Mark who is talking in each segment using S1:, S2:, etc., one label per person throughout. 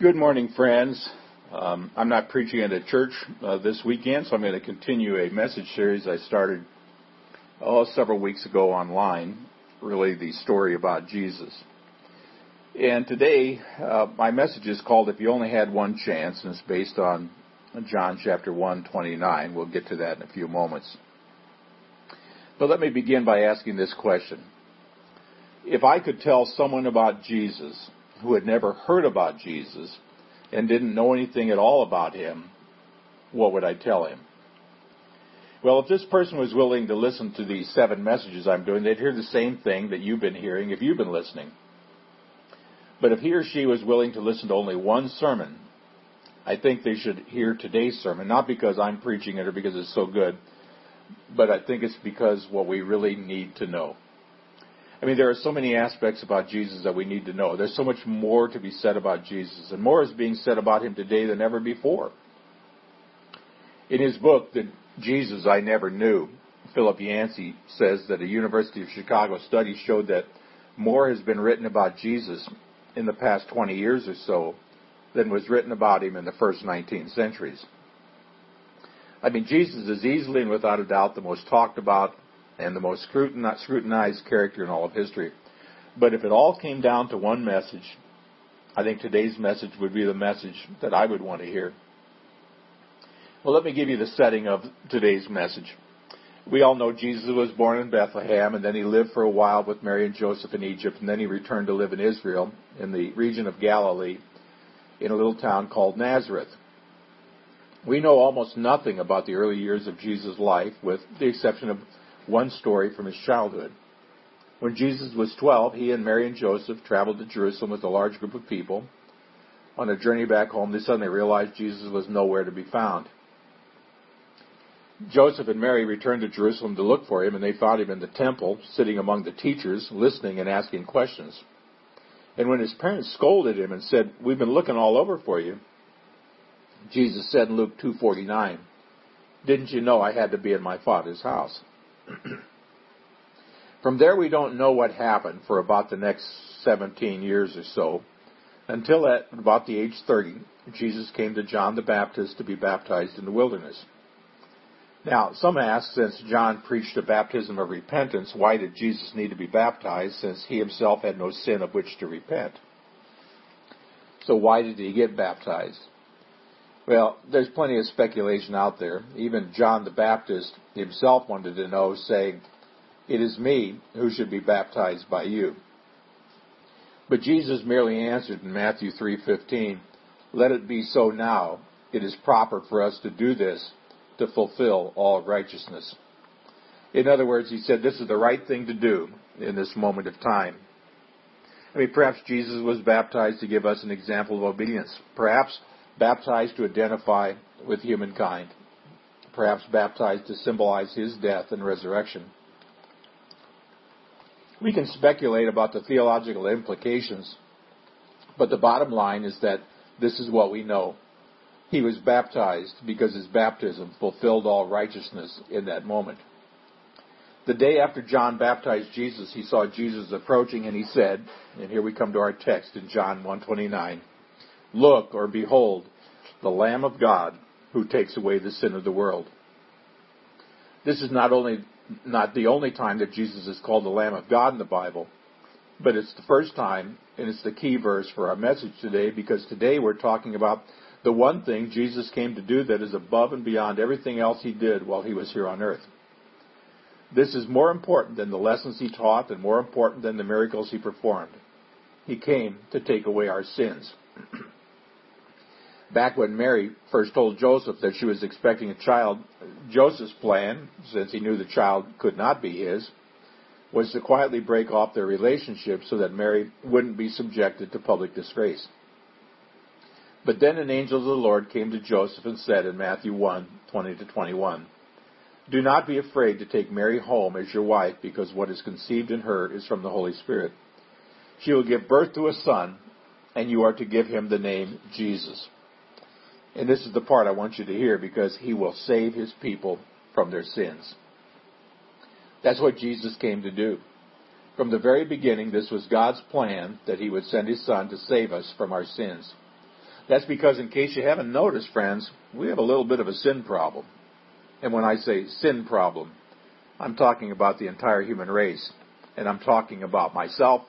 S1: Good morning, friends. Um, I'm not preaching at a church uh, this weekend, so I'm going to continue a message series I started oh, several weeks ago online, really the story about Jesus. And today, uh, my message is called If You Only Had One Chance, and it's based on John chapter 1, 29. We'll get to that in a few moments. But let me begin by asking this question. If I could tell someone about Jesus who had never heard about Jesus and didn't know anything at all about him, what would I tell him? Well, if this person was willing to listen to these seven messages I'm doing, they'd hear the same thing that you've been hearing if you've been listening. But if he or she was willing to listen to only one sermon, I think they should hear today's sermon, not because I'm preaching it or because it's so good, but I think it's because what we really need to know. I mean, there are so many aspects about Jesus that we need to know. There's so much more to be said about Jesus, and more is being said about him today than ever before. In his book, The Jesus I Never Knew, Philip Yancey says that a University of Chicago study showed that more has been written about Jesus in the past 20 years or so than was written about him in the first 19 centuries. I mean, Jesus is easily and without a doubt the most talked about and the most scrutinized character in all of history. But if it all came down to one message, I think today's message would be the message that I would want to hear. Well, let me give you the setting of today's message. We all know Jesus was born in Bethlehem, and then he lived for a while with Mary and Joseph in Egypt, and then he returned to live in Israel, in the region of Galilee, in a little town called Nazareth. We know almost nothing about the early years of Jesus' life, with the exception of one story from his childhood. When Jesus was 12, he and Mary and Joseph traveled to Jerusalem with a large group of people. On a journey back home, they suddenly realized Jesus was nowhere to be found. Joseph and Mary returned to Jerusalem to look for him, and they found him in the temple, sitting among the teachers, listening and asking questions. And when his parents scolded him and said, "We've been looking all over for you," Jesus said in Luke 2:49, "Didn't you know I had to be in my Father's house?" From there, we don't know what happened for about the next 17 years or so, until at about the age 30, Jesus came to John the Baptist to be baptized in the wilderness. Now, some ask, since John preached a baptism of repentance, why did Jesus need to be baptized since he himself had no sin of which to repent? So why did he get baptized? Well, there's plenty of speculation out there. Even John the Baptist himself wanted to know, saying, It is me who should be baptized by you. But Jesus merely answered in Matthew 3:15, "Let it be so now. It is proper for us to do this to fulfill all righteousness." In other words, he said this is the right thing to do in this moment of time. I mean, perhaps Jesus was baptized to give us an example of obedience. Perhaps baptized to identify with humankind, perhaps baptized to symbolize his death and resurrection. We can speculate about the theological implications, but the bottom line is that this is what we know. He was baptized because his baptism fulfilled all righteousness in that moment. The day after John baptized Jesus, he saw Jesus approaching and he said, and here we come to our text in John 129, Look or behold, the Lamb of God who takes away the sin of the world. This is not only not the only time that Jesus is called the Lamb of God in the Bible, but it's the first time and it's the key verse for our message today because today we're talking about the one thing Jesus came to do that is above and beyond everything else he did while he was here on earth. This is more important than the lessons he taught and more important than the miracles he performed. He came to take away our sins. back when Mary first told Joseph that she was expecting a child, Joseph's plan, since he knew the child could not be his, was to quietly break off their relationship so that Mary wouldn't be subjected to public disgrace. But then an angel of the Lord came to Joseph and said in Matthew 1, 20 to 21, Do not be afraid to take Mary home as your wife, because what is conceived in her is from the Holy Spirit. She will give birth to a son, and you are to give him the name Jesus and this is the part I want you to hear because he will save his people from their sins. That's what Jesus came to do. From the very beginning, this was God's plan that he would send his son to save us from our sins. That's because, in case you haven't noticed, friends, we have a little bit of a sin problem. And when I say sin problem, I'm talking about the entire human race. And I'm talking about myself,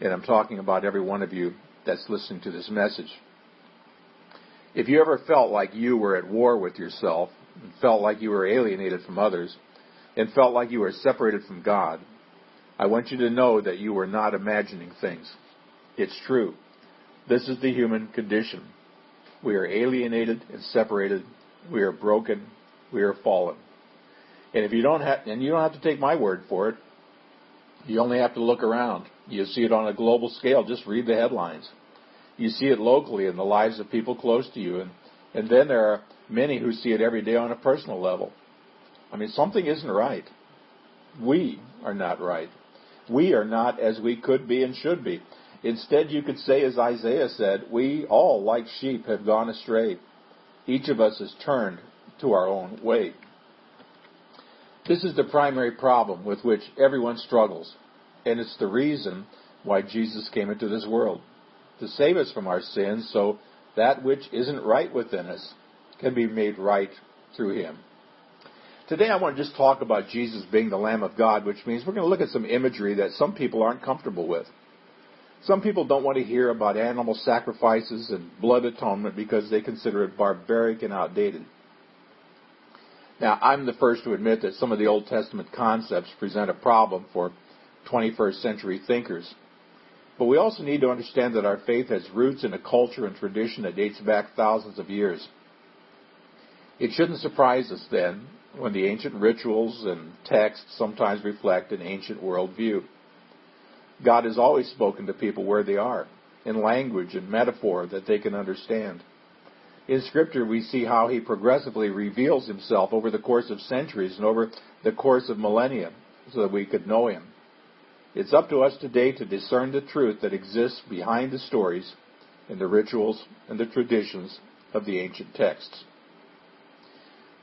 S1: and I'm talking about every one of you that's listening to this message. If you ever felt like you were at war with yourself, felt like you were alienated from others, and felt like you were separated from God, I want you to know that you were not imagining things. It's true. This is the human condition. We are alienated and separated. We are broken. We are fallen. And if you don't have, and you don't have to take my word for it, you only have to look around. You see it on a global scale. Just read the headlines. You see it locally in the lives of people close to you. And, and then there are many who see it every day on a personal level. I mean, something isn't right. We are not right. We are not as we could be and should be. Instead, you could say, as Isaiah said, we all, like sheep, have gone astray. Each of us has turned to our own way. This is the primary problem with which everyone struggles, and it's the reason why Jesus came into this world to save us from our sins so that which isn't right within us can be made right through him. Today I want to just talk about Jesus being the Lamb of God, which means we're going to look at some imagery that some people aren't comfortable with. Some people don't want to hear about animal sacrifices and blood atonement because they consider it barbaric and outdated. Now, I'm the first to admit that some of the Old Testament concepts present a problem for 21st century thinkers. But we also need to understand that our faith has roots in a culture and tradition that dates back thousands of years. It shouldn't surprise us then when the ancient rituals and texts sometimes reflect an ancient worldview. God has always spoken to people where they are, in language and metaphor that they can understand. In Scripture, we see how He progressively reveals Himself over the course of centuries and over the course of millennia so that we could know Him. It's up to us today to discern the truth that exists behind the stories and the rituals and the traditions of the ancient texts.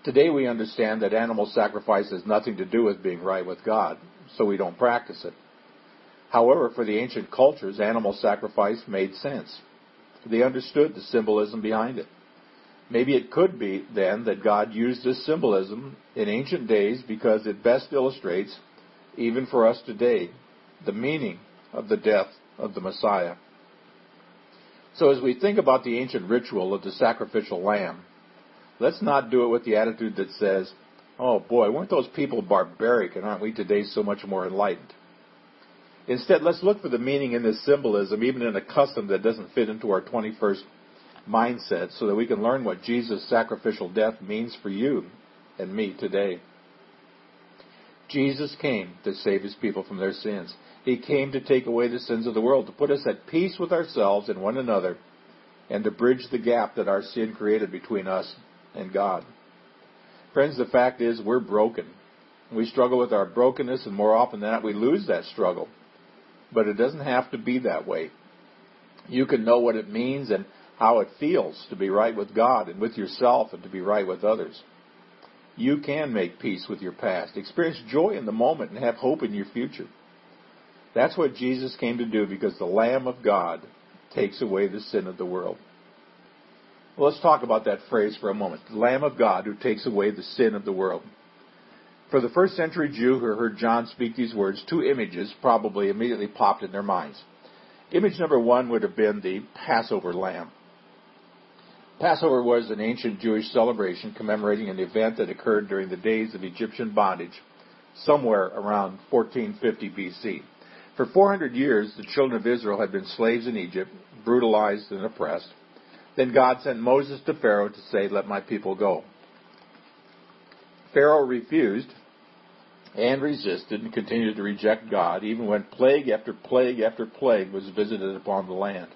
S1: Today we understand that animal sacrifice has nothing to do with being right with God, so we don't practice it. However, for the ancient cultures, animal sacrifice made sense. They understood the symbolism behind it. Maybe it could be then that God used this symbolism in ancient days because it best illustrates, even for us today, the meaning of the death of the Messiah. So as we think about the ancient ritual of the sacrificial lamb, let's not do it with the attitude that says, oh boy, weren't those people barbaric and aren't we today so much more enlightened? Instead, let's look for the meaning in this symbolism, even in a custom that doesn't fit into our 21st mindset, so that we can learn what Jesus' sacrificial death means for you and me today. Jesus came to save his people from their sins. He came to take away the sins of the world, to put us at peace with ourselves and one another, and to bridge the gap that our sin created between us and God. Friends, the fact is we're broken. We struggle with our brokenness, and more often than not, we lose that struggle. But it doesn't have to be that way. You can know what it means and how it feels to be right with God and with yourself and to be right with others. You can make peace with your past, experience joy in the moment, and have hope in your future. That's what Jesus came to do because the Lamb of God takes away the sin of the world. Well, let's talk about that phrase for a moment. The Lamb of God who takes away the sin of the world. For the first century Jew who heard John speak these words, two images probably immediately popped in their minds. Image number one would have been the Passover lamb. Passover was an ancient Jewish celebration commemorating an event that occurred during the days of Egyptian bondage, somewhere around 1450 BC. For 400 years, the children of Israel had been slaves in Egypt, brutalized and oppressed. Then God sent Moses to Pharaoh to say, Let my people go. Pharaoh refused and resisted and continued to reject God, even when plague after plague after plague was visited upon the land.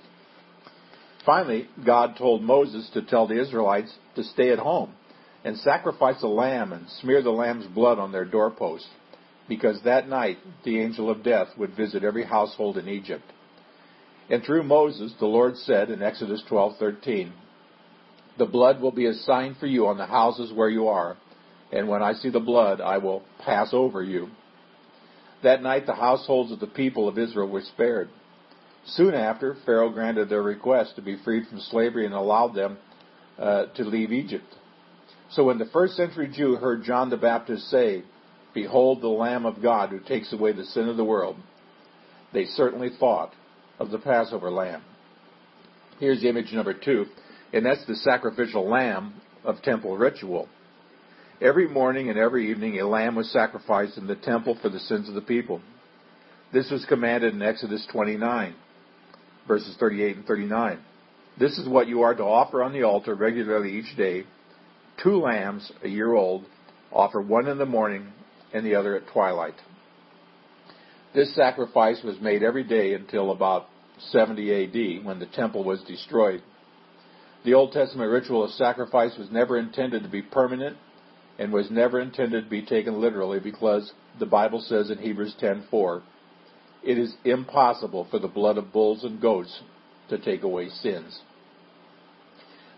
S1: Finally, God told Moses to tell the Israelites to stay at home and sacrifice a lamb and smear the lamb's blood on their doorposts because that night the angel of death would visit every household in Egypt. And through Moses, the Lord said in Exodus 12:13, "The blood will be a sign for you on the houses where you are, and when I see the blood, I will pass over you." That night the households of the people of Israel were spared. Soon after, Pharaoh granted their request to be freed from slavery and allowed them uh, to leave Egypt. So when the first century Jew heard John the Baptist say, Behold the Lamb of God who takes away the sin of the world, they certainly thought of the Passover lamb. Here's image number two, and that's the sacrificial lamb of temple ritual. Every morning and every evening a lamb was sacrificed in the temple for the sins of the people. This was commanded in Exodus 29, verses 38 and 39. This is what you are to offer on the altar regularly each day. Two lambs, a year old, offer one in the morning and the other at twilight. This sacrifice was made every day until about 70 AD when the temple was destroyed. The Old Testament ritual of sacrifice was never intended to be permanent and was never intended to be taken literally because the Bible says in Hebrews 10:4, it is impossible for the blood of bulls and goats to take away sins.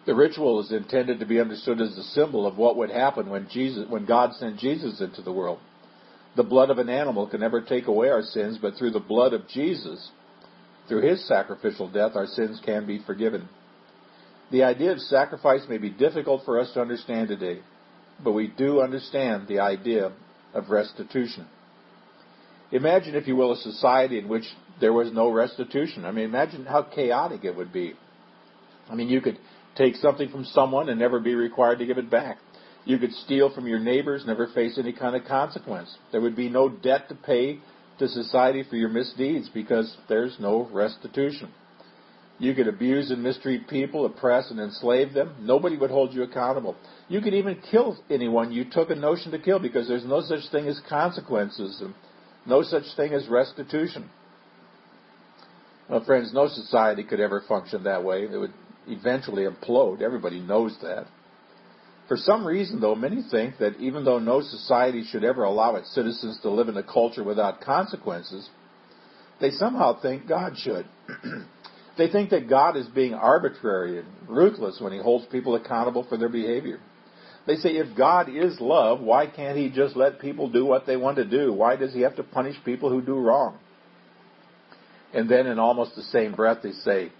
S1: The ritual is intended to be understood as a symbol of what would happen when Jesus when God sent Jesus into the world. The blood of an animal can never take away our sins, but through the blood of Jesus, through his sacrificial death, our sins can be forgiven. The idea of sacrifice may be difficult for us to understand today, but we do understand the idea of restitution. Imagine, if you will, a society in which there was no restitution. I mean, imagine how chaotic it would be. I mean, you could take something from someone and never be required to give it back. You could steal from your neighbors, never face any kind of consequence. There would be no debt to pay to society for your misdeeds because there's no restitution. You could abuse and mistreat people, oppress and enslave them. Nobody would hold you accountable. You could even kill anyone you took a notion to kill because there's no such thing as consequences and no such thing as restitution. Well, friends, no society could ever function that way. It would eventually implode. Everybody knows that. For some reason, though, many think that even though no society should ever allow its citizens to live in a culture without consequences, they somehow think God should. they think that God is being arbitrary and ruthless when he holds people accountable for their behavior. They say if God is love, why can't he just let people do what they want to do? Why does he have to punish people who do wrong? And then in almost the same breath they say,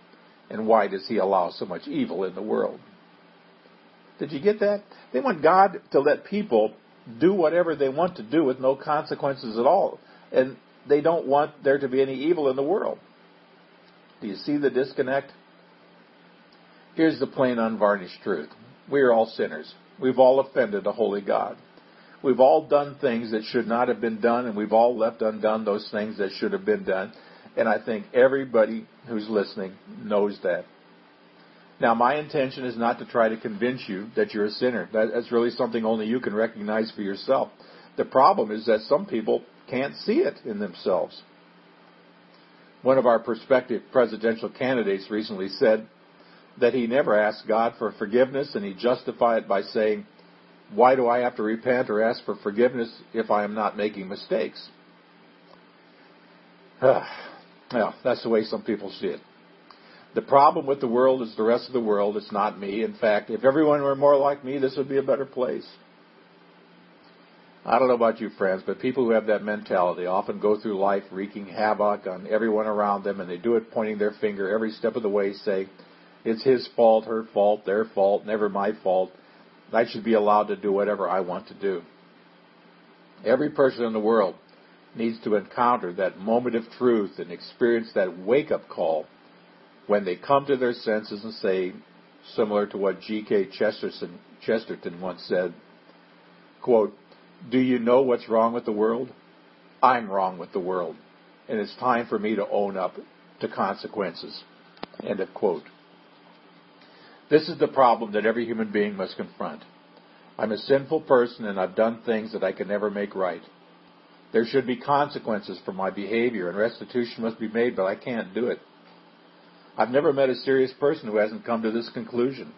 S1: and why does he allow so much evil in the world? Did you get that? They want God to let people do whatever they want to do with no consequences at all. And they don't want there to be any evil in the world. Do you see the disconnect? Here's the plain, unvarnished truth. We are all sinners. We've all offended a holy God. We've all done things that should not have been done, and we've all left undone those things that should have been done. And I think everybody who's listening knows that. Now, my intention is not to try to convince you that you're a sinner. That's really something only you can recognize for yourself. The problem is that some people can't see it in themselves. One of our prospective presidential candidates recently said that he never asked God for forgiveness and he justified it by saying, Why do I have to repent or ask for forgiveness if I am not making mistakes? well, that's the way some people see it. The problem with the world is the rest of the world. It's not me. In fact, if everyone were more like me, this would be a better place. I don't know about you, friends, but people who have that mentality often go through life wreaking havoc on everyone around them, and they do it pointing their finger every step of the way, saying, It's his fault, her fault, their fault, never my fault. I should be allowed to do whatever I want to do. Every person in the world needs to encounter that moment of truth and experience that wake up call when they come to their senses and say, similar to what G.K. Chesterton, Chesterton once said, quote, Do you know what's wrong with the world? I'm wrong with the world, and it's time for me to own up to consequences. End of quote. This is the problem that every human being must confront. I'm a sinful person and I've done things that I can never make right. There should be consequences for my behavior and restitution must be made, but I can't do it. I've never met a serious person who hasn't come to this conclusion.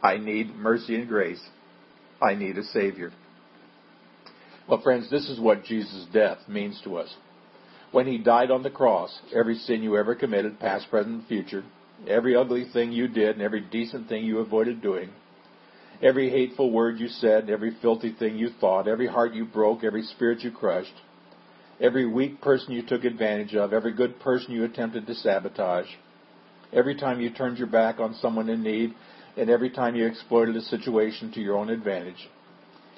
S1: I need mercy and grace. I need a Savior. Well, friends, this is what Jesus' death means to us. When He died on the cross, every sin you ever committed, past, present, future, every ugly thing you did, and every decent thing you avoided doing, every hateful word you said, every filthy thing you thought, every heart you broke, every spirit you crushed, every weak person you took advantage of, every good person you attempted to sabotage, every time you turned your back on someone in need, and every time you exploited a situation to your own advantage,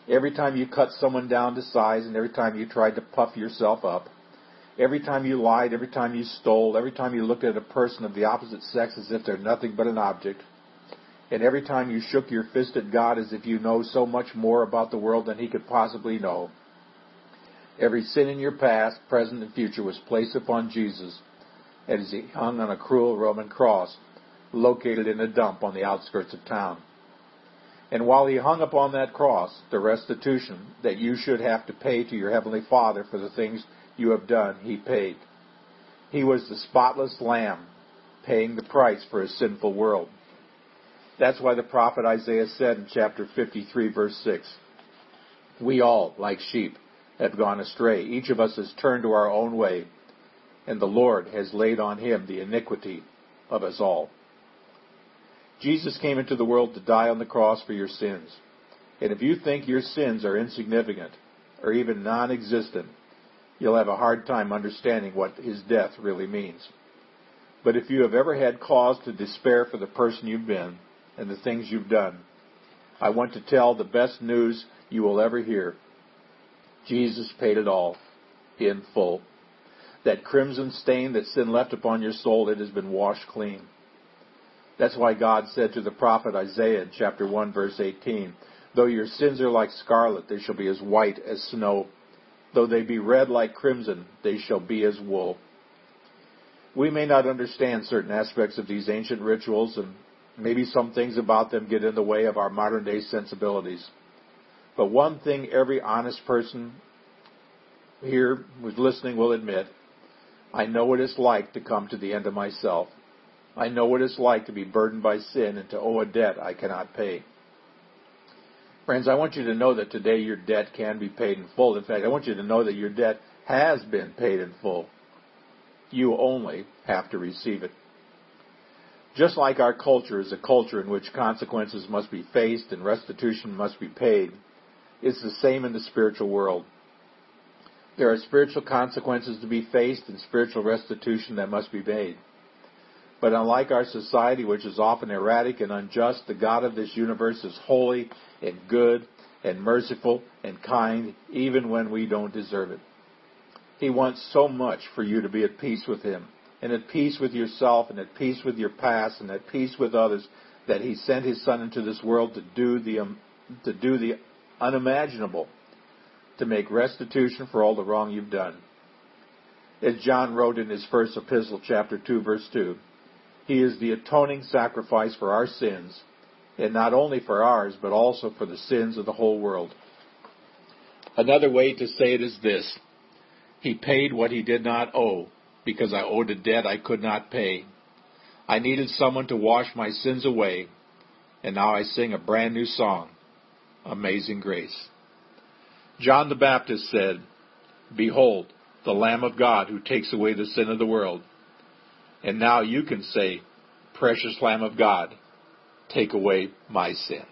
S1: every time you cut someone down to size, and every time you tried to puff yourself up, every time you lied, every time you stole, every time you looked at a person of the opposite sex as if they're nothing but an object, and every time you shook your fist at God as if you know so much more about the world than he could possibly know, every sin in your past, present, and future was placed upon Jesus as he hung on a cruel Roman cross located in a dump on the outskirts of town. And while he hung upon that cross, the restitution that you should have to pay to your heavenly Father for the things you have done, he paid. He was the spotless lamb paying the price for a sinful world. That's why the prophet Isaiah said in chapter 53 verse 6, We all, like sheep, have gone astray. Each of us has turned to our own way, and the Lord has laid on him the iniquity of us all. Jesus came into the world to die on the cross for your sins. And if you think your sins are insignificant or even non-existent, you'll have a hard time understanding what his death really means. But if you have ever had cause to despair for the person you've been and the things you've done, I want to tell the best news you will ever hear. Jesus paid it all in full. That crimson stain that sin left upon your soul, it has been washed clean. That's why God said to the prophet Isaiah in chapter 1 verse 18, Though your sins are like scarlet, they shall be as white as snow. Though they be red like crimson, they shall be as wool. We may not understand certain aspects of these ancient rituals, and maybe some things about them get in the way of our modern day sensibilities. But one thing every honest person here who's listening will admit I know what it's like to come to the end of myself. I know what it's like to be burdened by sin and to owe a debt I cannot pay. Friends, I want you to know that today your debt can be paid in full. In fact, I want you to know that your debt has been paid in full. You only have to receive it. Just like our culture is a culture in which consequences must be faced and restitution must be paid, it's the same in the spiritual world. There are spiritual consequences to be faced and spiritual restitution that must be made. But unlike our society, which is often erratic and unjust, the God of this universe is holy and good and merciful and kind, even when we don't deserve it. He wants so much for you to be at peace with Him, and at peace with yourself, and at peace with your past, and at peace with others, that He sent His Son into this world to do the, um, to do the unimaginable, to make restitution for all the wrong you've done. As John wrote in his first epistle, chapter 2, verse 2, he is the atoning sacrifice for our sins, and not only for ours, but also for the sins of the whole world. Another way to say it is this He paid what he did not owe, because I owed a debt I could not pay. I needed someone to wash my sins away, and now I sing a brand new song Amazing Grace. John the Baptist said, Behold, the Lamb of God who takes away the sin of the world. And now you can say, Precious Lamb of God, take away my sin.